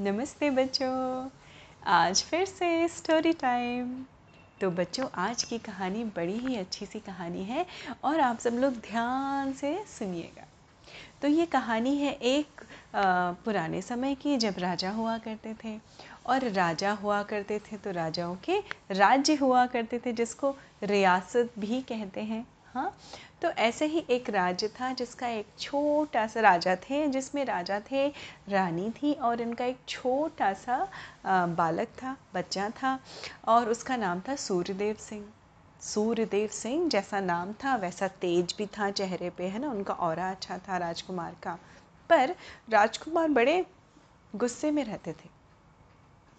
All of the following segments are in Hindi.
नमस्ते बच्चों। आज फिर से स्टोरी टाइम तो बच्चों, आज की कहानी बड़ी ही अच्छी सी कहानी है और आप सब लोग ध्यान से सुनिएगा। तो ये कहानी है एक पुराने समय की जब राजा हुआ करते थे। और राजा हुआ करते थे तो राजाओं के राज्य हुआ करते थे, जिसको रियासत भी कहते हैं। हाँ? तो ऐसे ही एक राज्य था जिसका एक छोटा सा राजा थे, जिसमें राजा थे रानी थी और इनका एक छोटा सा बालक था, बच्चा था और उसका नाम था सूर्यदेव सिंह। सूर्यदेव सिंह जैसा नाम था, वैसा तेज भी था चेहरे पे, है ना? उनका और अच्छा था राजकुमार का। पर राजकुमार बड़े गुस्से में रहते थे।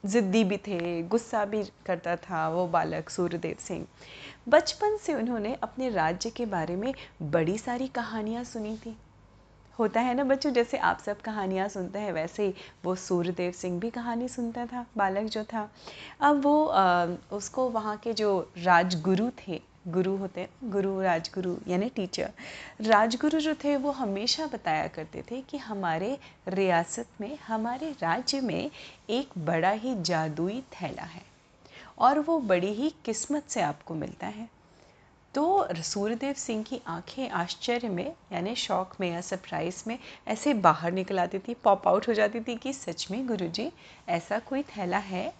ज़िद्दी भी थे गुस्सा भी करता था वो बालक सूर्यदेव सिंह। बचपन से उन्होंने अपने राज्य के बारे में बड़ी सारी कहानियाँ सुनी थी। होता है ना बच्चों जैसे आप सब कहानियाँ सुनते हैं वैसे ही वो सूर्यदेव सिंह भी कहानी सुनता था बालक जो था। अब वो आ, उसको वहाँ के जो राजगुरु थे गुरु होते हैं, गुरु, राजगुरु, यानी टीचर राजगुरु जो थे, वो हमेशा बताया करते थे कि हमारे रियासत में, हमारे राज्य में एक बड़ा ही जादुई थैला है और वो बड़ी ही किस्मत से आपको मिलता है। तो सूर्यदेव सिंह की आँखें आश्चर्य में, यानी शौक में या सरप्राइज़ में ऐसे बाहर निकल आती थी पॉप आउट हो जाती थी कि सच में गुरुजी, ऐसा कोई थैला है?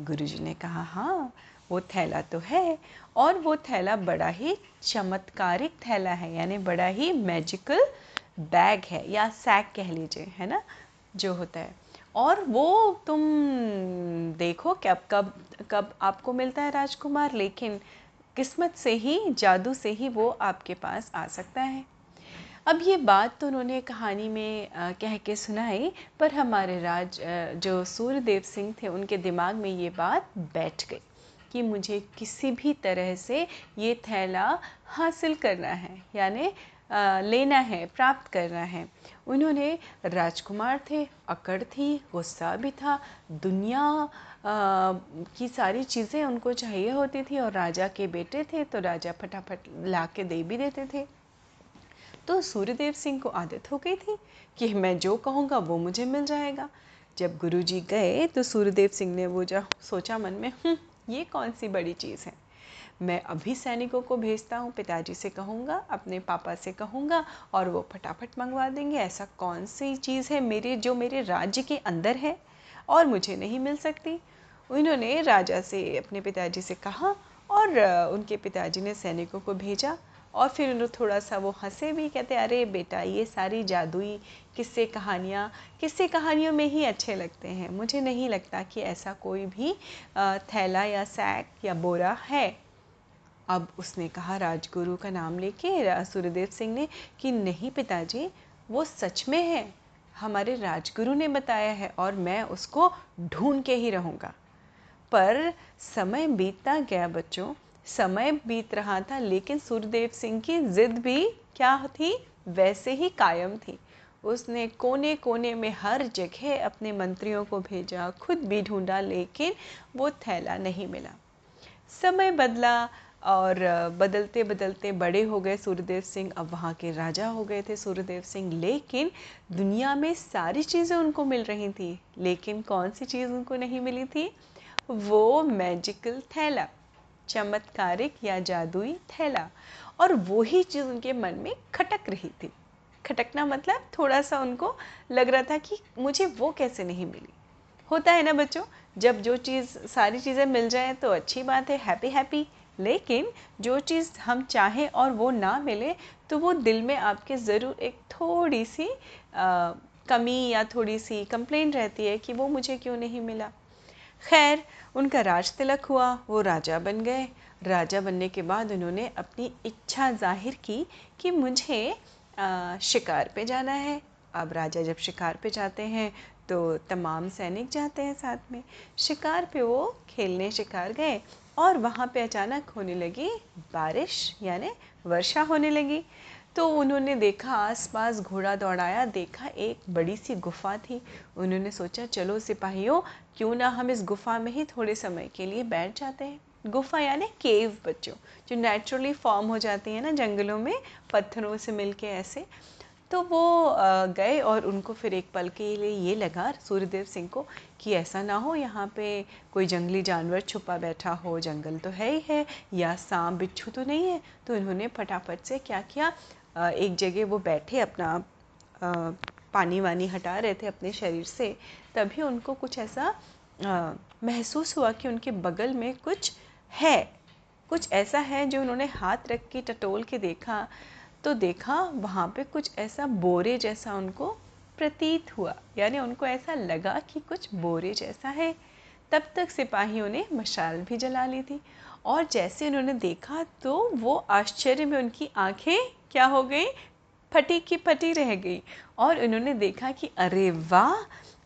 गुरुजी ने कहा हाँ वो थैला तो है और वो थैला बड़ा ही चमत्कारिक थैला है यानी बड़ा ही मैजिकल बैग है या सैक कह लीजिए है ना जो होता है। और वो तुम देखो कब कब कब आपको मिलता है राजकुमार लेकिन किस्मत से ही जादू से ही वो आपके पास आ सकता है। अब ये बात तो उन्होंने कहानी में आ, कह के सुनाई पर हमारे राज जो सूर्यदेव सिंह थे उनके दिमाग में ये बात बैठ गई। कि मुझे किसी भी तरह से ये थैला हासिल करना है यानी लेना है प्राप्त करना है। उन्होंने राजकुमार थे अकड़ थी गुस्सा भी था। दुनिया आ, की सारी चीज़ें उनको चाहिए होती थी और राजा के बेटे थे तो राजा फटाफट ला के दे भी देते थे। तो सूर्यदेव सिंह को आदत हो गई थी कि मैं जो कहूँगा वो मुझे मिल जाएगा। जब गुरुजी गए तो सूर्यदेव सिंह ने वो जो सोचा मन में हम्म, ये कौन सी बड़ी चीज़ है? मैं अभी सैनिकों को भेजता हूँ, पिताजी से कहूँगा, अपने पापा से कहूँगा और वो फटाफट मंगवा देंगे। ऐसा कौन सी चीज़ है मेरे, जो मेरे राज्य के अंदर है और मुझे नहीं मिल सकती? उन्होंने राजा से, अपने पिताजी से कहा और, उनके पिताजी ने सैनिकों को भेजा। और फिर उन्होंने थोड़ा सा वो हंसे भी, कहते, अरे बेटा, ये सारी जादुई किस्से कहानियाँ, किस्से कहानियों में ही अच्छे लगते हैं। मुझे नहीं लगता कि ऐसा कोई भी थैला या सैक या बोरा है। अब उसने कहा, राजगुरु का नाम लेके सूर्यदेव सिंह ने कि नहीं पिताजी, वो सच में है। हमारे राजगुरु ने बताया है और मैं उसको ढूंढ के ही रहूँगा। पर समय बीतता गया बच्चों समय बीत रहा था, लेकिन सूर्यदेव सिंह की जिद भी क्या थी? वैसे ही कायम थी। उसने कोने कोने में हर जगह अपने मंत्रियों को भेजा, खुद भी ढूंढा, लेकिन वो थैला नहीं मिला। समय बदला और बदलते बदलते बड़े हो गए सूर्यदेव सिंह। अब वहाँ के राजा हो गए थे सूर्यदेव सिंह, लेकिन दुनिया में सारी चीज़ें उनको मिल रही थी, लेकिन कौन सी चीज़ उनको नहीं मिली थी? वो मैजिकल थैला। चमत्कारिक या जादुई थैला। और वही चीज़ उनके मन में खटक रही थी। खटकना मतलब थोड़ा सा उनको लग रहा था कि मुझे वो कैसे नहीं मिली। होता है ना बच्चों जब जो चीज़ सारी चीज़ें मिल जाए तो अच्छी बात है हैप्पी हैप्पी लेकिन जो चीज़ हम चाहें और वो ना मिले तो वो दिल में आपके ज़रूर एक थोड़ी सी आ, कमी या थोड़ी सी कंप्लेन रहती है कि वो मुझे क्यों नहीं मिला। खैर उनका राज तिलक हुआ वो राजा बन गए। राजा बनने के बाद उन्होंने अपनी इच्छा ज़ाहिर की कि मुझे आ, शिकार पे जाना है। अब राजा जब शिकार पे जाते हैं तो तमाम सैनिक जाते हैं साथ में। शिकार पे वो खेलने शिकार गए और वहाँ पे अचानक होने लगी बारिश यानी वर्षा होने लगी। तो उन्होंने देखा, आसपास घोड़ा दौड़ाया, देखा, एक बड़ी सी गुफा थी। उन्होंने सोचा, चलो सिपाहियों, क्यों ना हम इस गुफा में ही थोड़े समय के लिए बैठ जाते हैं। गुफा यानी केव, बच्चों, जो नेचुरली फॉर्म हो जाती है ना जंगलों में, पत्थरों से मिलके ऐसे। तो वो गए और उनको फिर एक पल के लिए ये लगा सूर्यदेव सिंह को कि ऐसा ना हो, यहाँ पे कोई जंगली जानवर छुपा बैठा हो, जंगल तो है ही है, या सांप बिच्छू तो नहीं है। तो इन्होंने फटाफट से क्या किया? एक जगह वो बैठे अपना पानी वानी हटा रहे थे अपने शरीर से, तभी उनको कुछ ऐसा महसूस हुआ कि उनके बगल में कुछ है। कुछ ऐसा है जो उन्होंने हाथ रख के, टटोल के देखा तो देखा वहाँ पे कुछ ऐसा बोरे जैसा उनको प्रतीत हुआ। यानी उनको ऐसा लगा कि कुछ बोरे जैसा है। तब तक सिपाहियों ने मशाल भी जला ली थी। और जैसे उन्होंने देखा तो वो आश्चर्य में उनकी आँखें क्या हो गई? फटी की फटी रह गई। और उन्होंने देखा कि अरे वाह,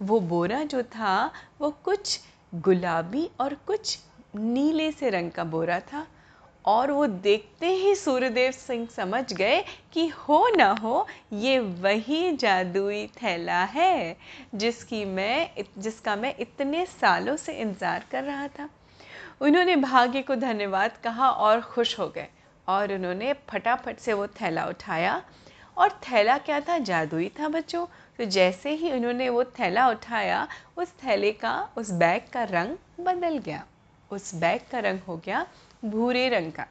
वो बोरा जो था, वो कुछ गुलाबी और कुछ नीले से रंग का बोरा था। और वो देखते ही सूर्यदेव सिंह समझ गए कि हो ना हो, ये वही जादुई थैला है जिसकी मैं जिसका मैं इतने सालों से इंतज़ार कर रहा था। उन्होंने भाग्य को धन्यवाद कहा और खुश हो गए और उन्होंने फटाफट से वो थैला उठाया। और थैला क्या था? जादुई था बच्चों। तो जैसे ही उन्होंने वो थैला उठाया, उस थैले का, उस बैग का रंग बदल गया। उस बैग का रंग हो गया भूरे रंग का।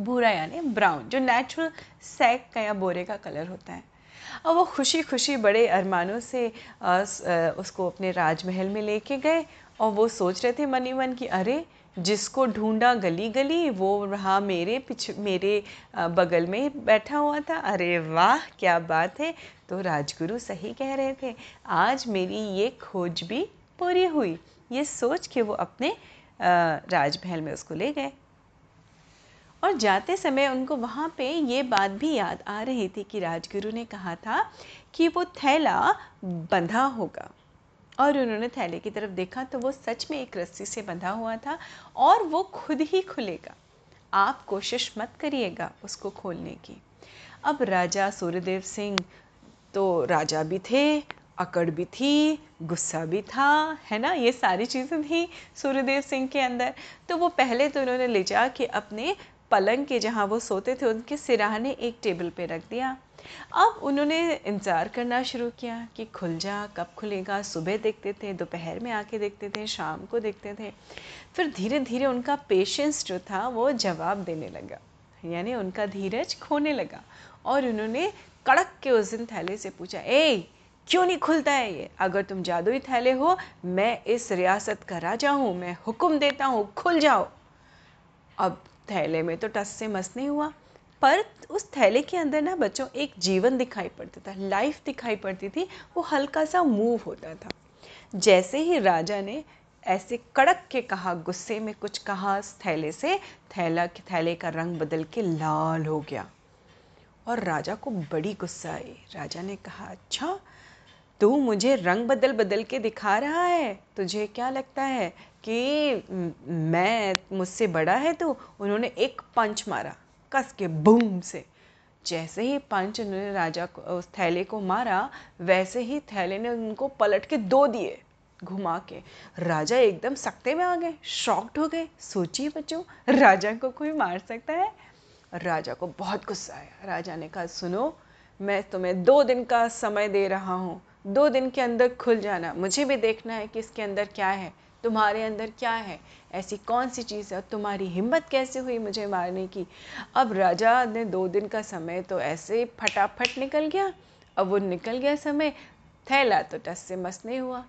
भूरा यानी ब्राउन, जो नेचुरल सैक का या बोरे का कलर होता है। और वो खुशी खुशी बड़े अरमानों से उसको अपने राजमहल में लेके गए और वो सोच रहे थे मनी मन कि अरे, जिसको ढूंढा गली गली, वो रहा मेरे पिछ, मेरे बगल में बैठा हुआ था। अरे वाह, क्या बात है। तो राजगुरु सही कह रहे थे। आज मेरी ये खोज भी पूरी हुई। ये सोच के वो अपने राजमहल में उसको ले गए। और जाते समय उनको वहाँ पे ये बात भी याद आ रही थी कि राजगुरु ने कहा था कि वो थैला बंधा होगा। और उन्होंने थैले की तरफ़ देखा तो वो सच में एक रस्सी से बंधा हुआ था और वो खुद ही खुलेगा। आप कोशिश मत करिएगा उसको खोलने की। अब राजा सूर्यदेव सिंह तो राजा भी थे, अकड़ भी थी, गुस्सा भी था, है ना? ये सारी चीज़ें थी सूर्यदेव सिंह के अंदर। तो वो पहले तो उन्होंने ले जा के अपने पलंग के जहाँ वो सोते थे, उनके सिराहने एक टेबल पे रख दिया। अब उन्होंने इंतज़ार करना शुरू किया कि खुल जा, कब खुलेगा। सुबह देखते थे, दोपहर में आके देखते थे, शाम को देखते थे। फिर धीरे धीरे उनका पेशेंस जो था, वो जवाब देने लगा। यानी उनका धीरज खोने लगा। और उन्होंने कड़क के उस दिन थैले से पूछा ए क्यों नहीं खुलता है ये? अगर तुम जादुई थैले हो, मैं इस रियासत का राजा हूँ, मैं हुक्म देता हूँ, खुल जाओ। अब थैले में तो टस से मस नहीं हुआ। पर उस थैले के अंदर ना बच्चों एक जीवन दिखाई पड़ता था लाइफ दिखाई पड़ती थी, वो हल्का सा मूव होता था। जैसे ही राजा ने ऐसे कड़क के कहा, गुस्से में कुछ कहा थैले से थैला के थैले का रंग बदल के लाल हो गया। और राजा को बड़ी गुस्सा आई। राजा ने कहा अच्छा तू मुझे रंग बदल बदल के दिखा रहा है। तुझे क्या लगता है कि मैं मुझसे बड़ा है? तो उन्होंने एक पंच मारा। कस के बूम से। जैसे ही पंच उन्होंने राजा को, उस थैले को मारा, वैसे ही थैले ने उनको पलट के दो दिए घुमा के। राजा एकदम सकते में आ गए शॉक्ड हो गए। सोचिए बच्चों, राजा को कोई मार सकता है? राजा को बहुत गुस्सा आया। राजा ने कहा, सुनो, मैं तुम्हें दो दिन का समय दे रहा हूँ। दो दिन के अंदर खुल जाना। मुझे भी देखना है कि इसके अंदर क्या है। तुम्हारे अंदर क्या है? ऐसी कौन सी चीज़ है? तुम्हारी हिम्मत कैसे हुई मुझे मारने की? अब राजा ने दो दिन का समय तो ऐसे फटाफट निकल गया। अब वो निकल गया समय। थैला तो टस से मस नहीं हुआ।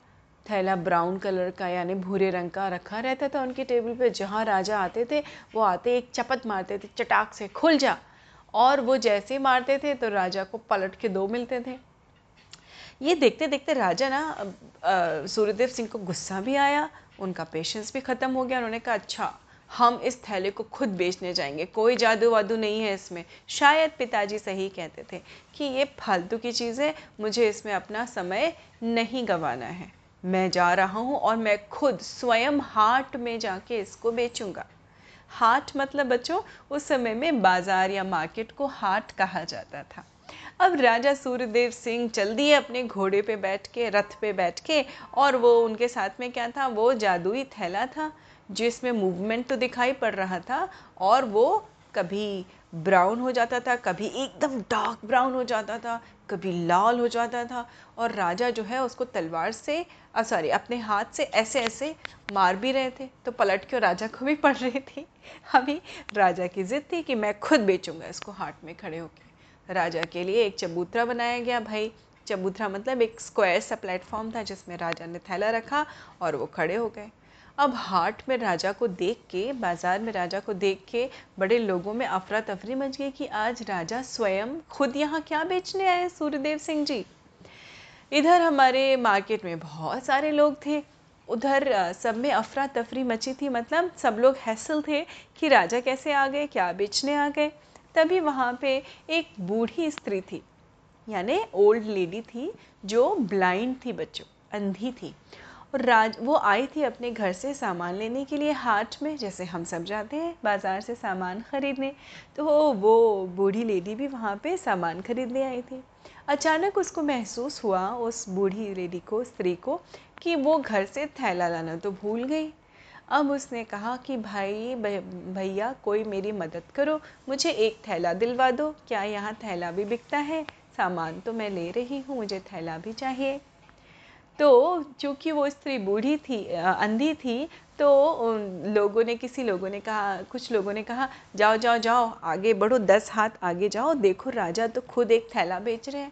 थैला ब्राउन कलर का, यानी भूरे रंग का रखा रहता था उनके टेबल पे। जहाँ राजा आते थे, वो आते एक चपत मारते थे, चटाक से, खुल जा। और वो जैसे मारते थे तो राजा को पलट के दो मिलते थे। ये देखते देखते राजा ना सूर्यदेव सिंह को गुस्सा भी आया, उनका पेशेंस भी ख़त्म हो गया, उन्होंने कहा अच्छा हम इस थैले को खुद बेचने जाएँगे, कोई जादू वादू नहीं है इसमें। शायद पिताजी सही कहते थे कि ये फालतू की चीज़ है मुझे इसमें अपना समय नहीं गंवाना है। मैं जा रहा हूँ और मैं खुद स्वयं हाट में जाके इसको बेचूँगा। हाट मतलब बच्चों, उस समय में बाज़ार या मार्केट को हाट कहा जाता था। अब राजा सूर्यदेव सिंह चल दिए अपने घोड़े पे बैठ के, रथ पे बैठ के, और वो उनके साथ में क्या था? वो जादुई थैला था, जिसमें मूवमेंट तो दिखाई पड़ रहा था, और वो कभी ब्राउन हो जाता था, कभी एकदम डार्क ब्राउन हो जाता था, कभी लाल हो जाता था, और राजा जो है उसको तलवार से सॉरी अपने हाथ से ऐसे ऐसे मार भी रहे थे। तो पलट के राजा को भी पड़ रही थी। अभी राजा की ज़िद थी कि मैं खुद बेचूँगा इसको हाट में खड़े होकर राजा के लिए एक चबूतरा बनाया गया भाई। चबूतरा मतलब एक स्क्वायर सा प्लेटफॉर्म था जिसमें राजा ने थैला रखा और वो खड़े हो गए। अब हाट में राजा को देख के, बाज़ार में राजा को देख के बड़े लोगों में अफरा तफरी मच गई कि आज राजा स्वयं खुद यहाँ क्या बेचने आए सूर्यदेव सिंह जी? इधर हमारे मार्केट में बहुत सारे लोग थे। उधर सब में अफरा तफरी मची थी। मतलब सब लोग हैसल थे कि राजा कैसे आ गए, क्या बेचने आ गए। तभी वहाँ पे एक बूढ़ी स्त्री थी, यानी ओल्ड लेडी थी, जो ब्लाइंड थी बच्चों, अंधी थी। और राज, वो आई थी अपने घर से सामान लेने के लिए हाट में, जैसे हम सब जाते हैं, बाज़ार से सामान ख़रीदने। तो वो बूढ़ी लेडी भी वहाँ पे सामान ख़रीदने आई थी। अचानक उसको महसूस हुआ, उस बूढ़ी लेडी को, स्त्री को, कि वो घर से थैला लाना तो भूल गई। अब उसने कहा कि, भाई भैया, कोई मेरी मदद करो, मुझे एक थैला दिलवा दो। क्या यहाँ थैला भी बिकता है? सामान तो मैं ले रही हूँ, मुझे थैला भी चाहिए। तो चूँकि वो स्त्री बूढ़ी थी अंधी थी तो लोगों ने, किसी लोगों ने कहा, कुछ लोगों ने कहा, जाओ जाओ जाओ, आगे बढ़ो, दस हाथ आगे जाओ, देखो राजा तो खुद एक थैला बेच रहे हैं।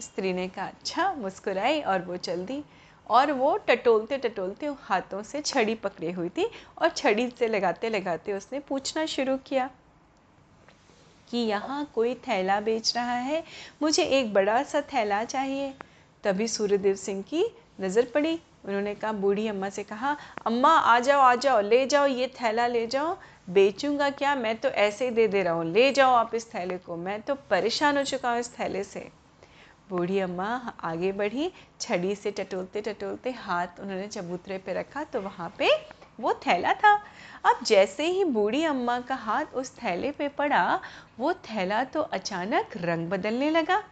स्त्री ने कहा अच्छा मुस्कुराई और वो चल दी। और वो टटोलते टटोलते हाथों से छड़ी पकड़ी हुई थी और छड़ी से लगाते लगाते उसने पूछना शुरू किया कि यहाँ कोई थैला बेच रहा है, मुझे एक बड़ा सा थैला चाहिए। तभी सूर्यदेव सिंह की नज़र पड़ी। उन्होंने कहा, बूढ़ी अम्मा से कहा, अम्मा, आ जाओ आ जाओ, ले जाओ, ये थैला ले जाओ। बेचूँगा क्या? मैं तो ऐसे ही दे दे रहा हूँ। ले जाओ आप इस थैले को। मैं तो परेशान हो चुका हूँ इस थैले से। बूढ़ी अम्मा आगे बढ़ी, छड़ी से टटोलते टटोलते हाथ उन्होंने चबूतरे पे रखा तो वहाँ पे वो थैला था। अब जैसे ही बूढ़ी अम्मा का हाथ उस थैले पे पड़ा, वो थैला तो अचानक रंग बदलने लगा।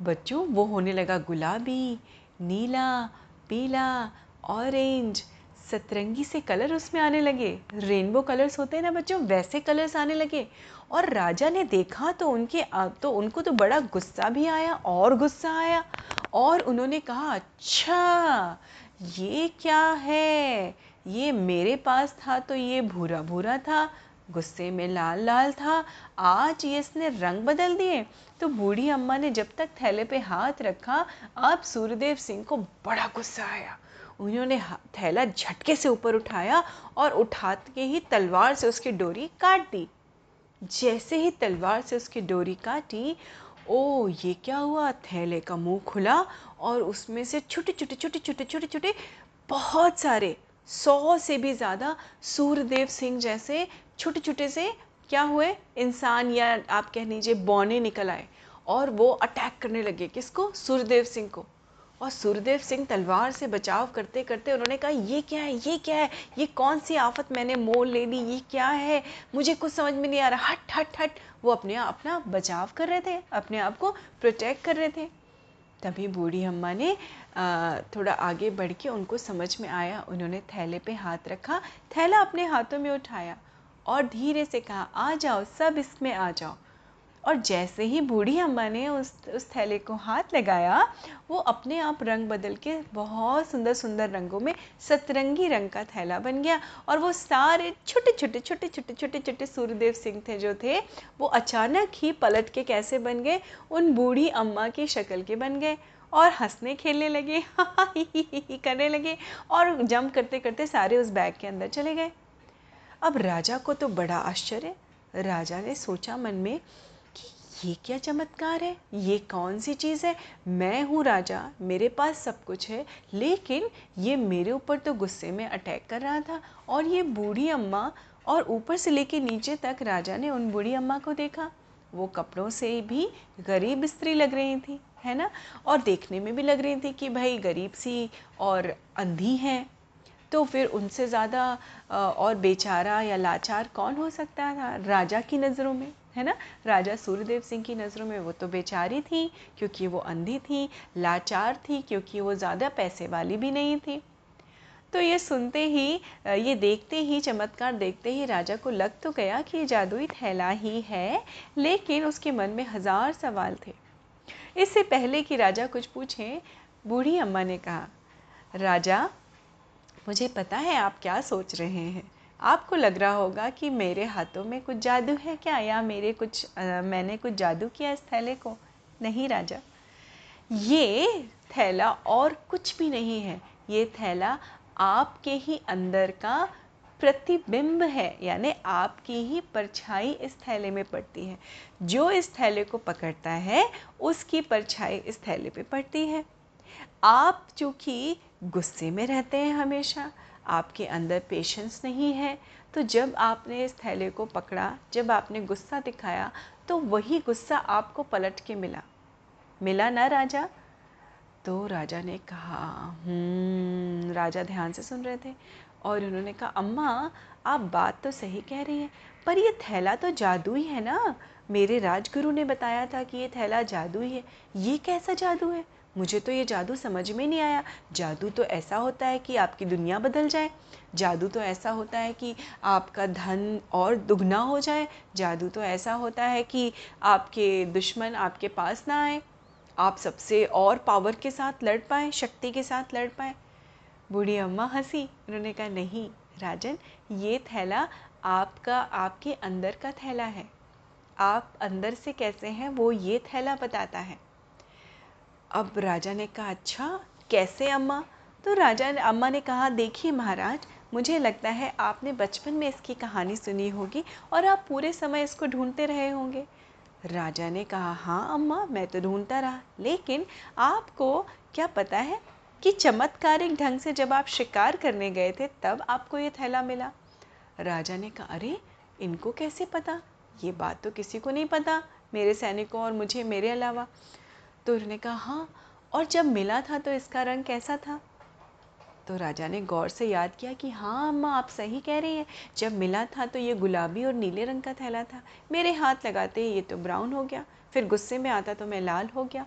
बच्चों, वो होने लगा गुलाबी, नीला, पीला, ऑरेंज, सतरंगी से कलर उसमें आने लगे। रेनबो कलर्स होते हैं ना बच्चों, वैसे कलर्स आने लगे। और राजा ने देखा तो उनके तो उनको तो बड़ा गुस्सा भी आया, और गुस्सा आया, और उन्होंने कहा अच्छा ये क्या है? ये मेरे पास था तो ये भूरा भूरा था, गुस्से में लाल लाल था, आज ये इसने रंग बदल दिए। तो बूढ़ी अम्मा ने जब तक थैले पे हाथ रखा, अब सूर्यदेव सिंह को बड़ा गुस्सा आया। उन्होंने थैला झटके से ऊपर उठाया और उठाते ही तलवार से उसकी डोरी काट दी। जैसे ही तलवार से उसकी डोरी काटी, ओ, ये क्या हुआ? थैले का मुँह खुला और उसमें से छोटे छोटे छोटे छोटे छोटे छोटे बहुत सारे, सौ से भी ज़्यादा सूर्यदेव सिंह जैसे छोटे छोटे से क्या हुए? इंसान या आप कह लीजिए बौने निकल आए और वो अटैक करने लगे। किसको? सूर्यदेव सिंह को। और सूर्यदेव सिंह तलवार से बचाव करते करते उन्होंने कहा, ये क्या है? ये क्या है? ये कौन सी आफत मैंने मोल ले ली? ये क्या है? मुझे कुछ समझ में नहीं आ रहा। हट हट हट। वो अपने अपना बचाव कर रहे थे, अपने आप को प्रोटेक्ट कर रहे थे। तभी बूढ़ी अम्मा ने थोड़ा आगे बढ़ के उनको समझ में आया। उन्होंने थैले पे हाथ रखा, थैला अपने हाथों में उठाया और धीरे से कहा, आ जाओ, सब इसमें आ जाओ। और जैसे ही बूढ़ी अम्मा ने उस उस थैले को हाथ लगाया, वो अपने आप रंग बदल के बहुत सुंदर सुंदर रंगों में सतरंगी रंग का थैला बन गया। और वो सारे छोटे छोटे छोटे छोटे छोटे छोटे सूर्यदेव सिंह थे जो थे, वो अचानक ही पलट के कैसे बन गए? उन बूढ़ी अम्मा की शक्ल के बन गए और हंसने खेलने लगे, करने लगे और जंप करते करते सारे उस बैग के अंदर चले गए। अब राजा को तो बड़ा आश्चर्य। राजा ने सोचा मन में ये क्या चमत्कार है? ये कौन सी चीज़ है? मैं हूँ राजा, मेरे पास सब कुछ है, लेकिन ये मेरे ऊपर तो गुस्से में अटैक कर रहा था और ये बूढ़ी अम्मा और ऊपर से लेके नीचे तक राजा ने उन बूढ़ी अम्मा को देखा। वो कपड़ों से भी गरीब स्त्री लग रही थी, है ना? और देखने में भी लग रही थी कि भाई गरीब सी और अंधी हैं। तो फिर उनसे ज़्यादा और बेचारा या लाचार कौन हो सकता था राजा की नज़रों में? है ना? राजा सूर्यदेव सिंह की नज़रों में वो तो बेचारी थी, क्योंकि वो अंधी थी, लाचार थी, क्योंकि वो ज़्यादा पैसे वाली भी नहीं थी। तो ये सुनते ही, ये देखते ही, चमत्कार देखते ही राजा को लग तो गया कि ये जादुई थैला ही है, लेकिन उसके मन में हज़ार सवाल थे। इससे पहले कि राजा कुछ पूछे, बूढ़ी अम्मा ने कहा, राजा, मुझे पता है आप क्या सोच रहे हैं। आपको लग रहा होगा कि मेरे हाथों में कुछ जादू है क्या? या मेरे कुछ आ, मैंने कुछ जादू किया इस थैले को? नहीं राजा। ये थैला और कुछ भी नहीं है। ये थैला आपके ही अंदर का प्रतिबिंब है यानी आपकी ही परछाई इस थैले में पड़ती है। जो इस थैले को पकड़ता है उसकी परछाई इस थैले पे पड़ती है। आप चूँकि गुस्से में रहते हैं हमेशा आपके अंदर पेशेंस नहीं है तो जब आपने इस थैले को पकड़ा जब आपने गुस्सा दिखाया तो वही गुस्सा आपको पलट के मिला। मिला ना राजा? तो राजा ने कहा हम्म, राजा ध्यान से सुन रहे थे। और उन्होंने कहा अम्मा आप बात तो सही कह रही हैं पर ये थैला तो जादू ही है ना। मेरे राजगुरु ने बताया था कि ये थैला जादू ही है। ये कैसा जादू है? मुझे तो ये जादू समझ में नहीं आया। जादू तो ऐसा होता है कि आपकी दुनिया बदल जाए। जादू तो ऐसा होता है कि आपका धन और दुगना हो जाए। जादू तो ऐसा होता है कि आपके दुश्मन आपके पास ना आए। आप सबसे और पावर के साथ लड़ पाएँ, शक्ति के साथ लड़ पाएँ। बूढ़ी अम्मा हँसी। उन्होंने कहा, नहीं, राजन, ये थैला आपका, आपके अंदर का थैला है। आप अंदर से कैसे हैं, वो ये थैला बताता है। अब राजा ने कहा अच्छा कैसे अम्मा? तो राजा ने, अम्मा ने कहा, देखिए महाराज, मुझे लगता है आपने बचपन में इसकी कहानी सुनी होगी और आप पूरे समय इसको ढूंढते रहे होंगे। राजा ने कहा हाँ अम्मा, मैं तो ढूंढता रहा, लेकिन आपको क्या पता है कि चमत्कारिक ढंग से जब आप शिकार करने गए थे, तब आपको ये थैला मिला? राजा ने कहा, अरे, इनको कैसे पता? ये बात तो किसी को नहीं पता, मेरे सैनिकों और मुझे, मेरे अलावा। तो उन्होंने कहा हाँ और जब मिला था तो इसका रंग कैसा था? तो राजा ने गौर से याद किया कि हाँ अम्मा, आप सही कह रही हैं। जब मिला था तो ये गुलाबी और नीले रंग का थैला था। मेरे हाथ लगाते ही ये तो ब्राउन हो गया। फिर गुस्से में आता तो मैं लाल हो गया।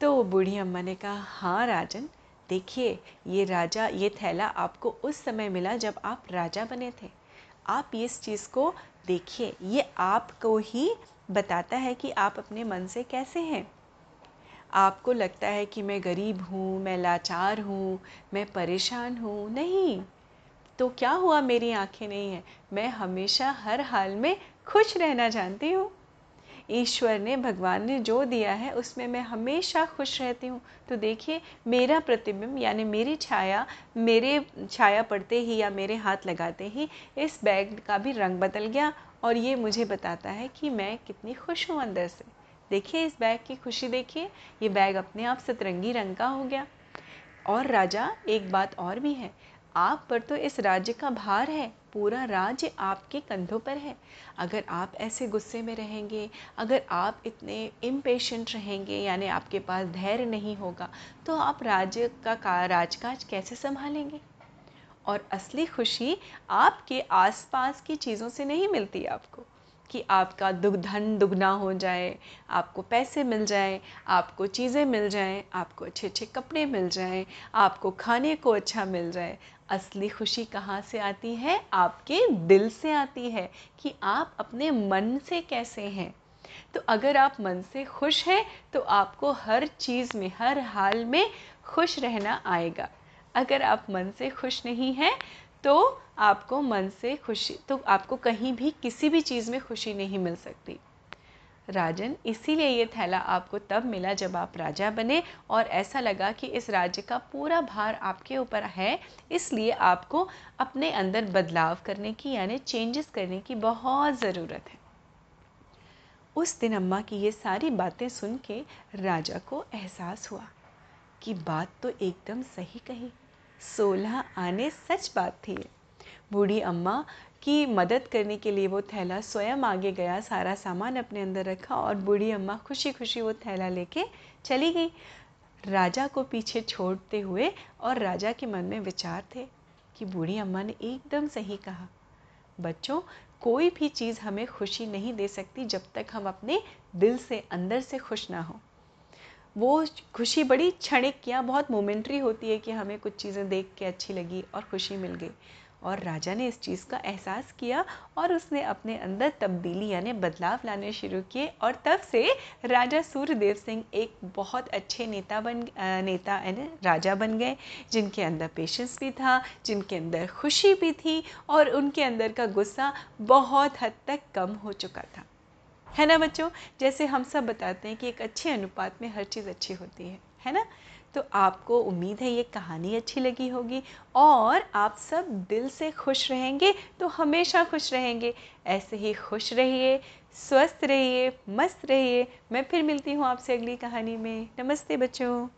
तो बूढ़ी अम्मा ने कहा हाँ राजन, देखिए, ये राजा, ये थैला आपको उस समय मिला जब आप राजा बने थे। आप इस चीज़ को देखिए, ये आपको ही बताता है कि आप अपने मन से कैसे हैं। आपको लगता है कि मैं गरीब हूँ, मैं लाचार हूँ, मैं परेशान हूँ? नहीं। तो क्या हुआ? मेरी आँखें नहीं हैं। मैं हमेशा हर हाल में खुश रहना जानती हूँ। ईश्वर ने, भगवान ने जो दिया है, उसमें मैं हमेशा खुश रहती हूँ। तो देखिए, मेरा प्रतिबिंब, यानी मेरी छाया, मेरे छाया पड़ते ही या मेरे हाथ लगाते ही, इस बैग का भी रंग बदल गया और ये मुझे बताता है कि मैं कितनी खुश हूँ अंदर से। देखिए इस बैग की खुशी देखिए ये बैग अपने आप सतरंगी रंग का हो गया। और राजा एक बात और भी है आप पर तो इस राज्य का भार है पूरा राज्य आपके कंधों पर है। अगर आप ऐसे गुस्से में रहेंगे अगर आप इतने इम्पेशेंट रहेंगे यानी आपके पास धैर्य नहीं होगा तो आप राज्य का, का राजकाज कैसे संभालेंगे? और असली खुशी आपके आसपास की चीज़ों से नहीं मिलती आपको। कि आपका दुग धन दुगना हो जाए, आपको पैसे मिल जाए, आपको चीज़ें मिल जाएँ, आपको अच्छे अच्छे कपड़े मिल जाएँ, आपको खाने को अच्छा मिल जाए। असली खुशी कहाँ से आती है? आपके दिल से आती है कि आप अपने मन से कैसे हैं। तो अगर आप मन से खुश हैं तो आपको हर चीज़ में, हर हाल में खुश रहना आएगा। अगर आप मन से खुश नहीं हैं तो आपको मन से खुशी तो आपको कहीं भी किसी भी चीज़ में खुशी नहीं मिल सकती। राजन, इसीलिए ये थैला आपको तब मिला जब आप राजा बने और ऐसा लगा कि इस राज्य का पूरा भार आपके ऊपर है, इसलिए आपको अपने अंदर बदलाव करने की, यानी चेंजेस करने की बहुत ज़रूरत है। उस दिन अम्मा की ये सारी बातें सुन के राजा को एहसास हुआ कि बात तो एकदम सही कही। सोलह आने सच बात थी। बूढ़ी अम्मा की मदद करने के लिए वो थैला स्वयं आगे गया, सारा सामान अपने अंदर रखा और बूढ़ी अम्मा खुशी खुशी वो थैला लेके चली गई। राजा को पीछे छोड़ते हुए और राजा के मन में विचार थे कि बूढ़ी अम्मा ने एकदम सही कहा, बच्चों, कोई भी चीज़ हमें खुशी नहीं दे सकती जब तक हम अपने दिल से, अंदर से खुश ना हो। वो खुशी बड़ी क्षणिक या बहुत मोमेंट्री होती है कि हमें कुछ चीज़ें देख के अच्छी लगी और खुशी मिल गई। और राजा ने इस चीज़ का एहसास किया और उसने अपने अंदर तब्दीली यानी बदलाव लाने शुरू किए और तब से राजा सूर्यदेव सिंह एक बहुत अच्छे नेता बन नेता यानी राजा बन गए। जिनके अंदर पेशेंस भी था, जिनके अंदर खुशी भी थी और उनके अंदर का गुस्सा बहुत हद तक कम हो चुका था। है ना बच्चों? जैसे हम सब बताते हैं कि एक अच्छे अनुपात में हर चीज़ अच्छी होती है है ना? तो आपको उम्मीद है ये कहानी अच्छी लगी होगी और आप सब दिल से खुश रहेंगे तो हमेशा खुश रहेंगे। ऐसे ही खुश रहिए, स्वस्थ रहिए, मस्त रहिए। मैं फिर मिलती हूँ आपसे अगली कहानी में। नमस्ते बच्चों।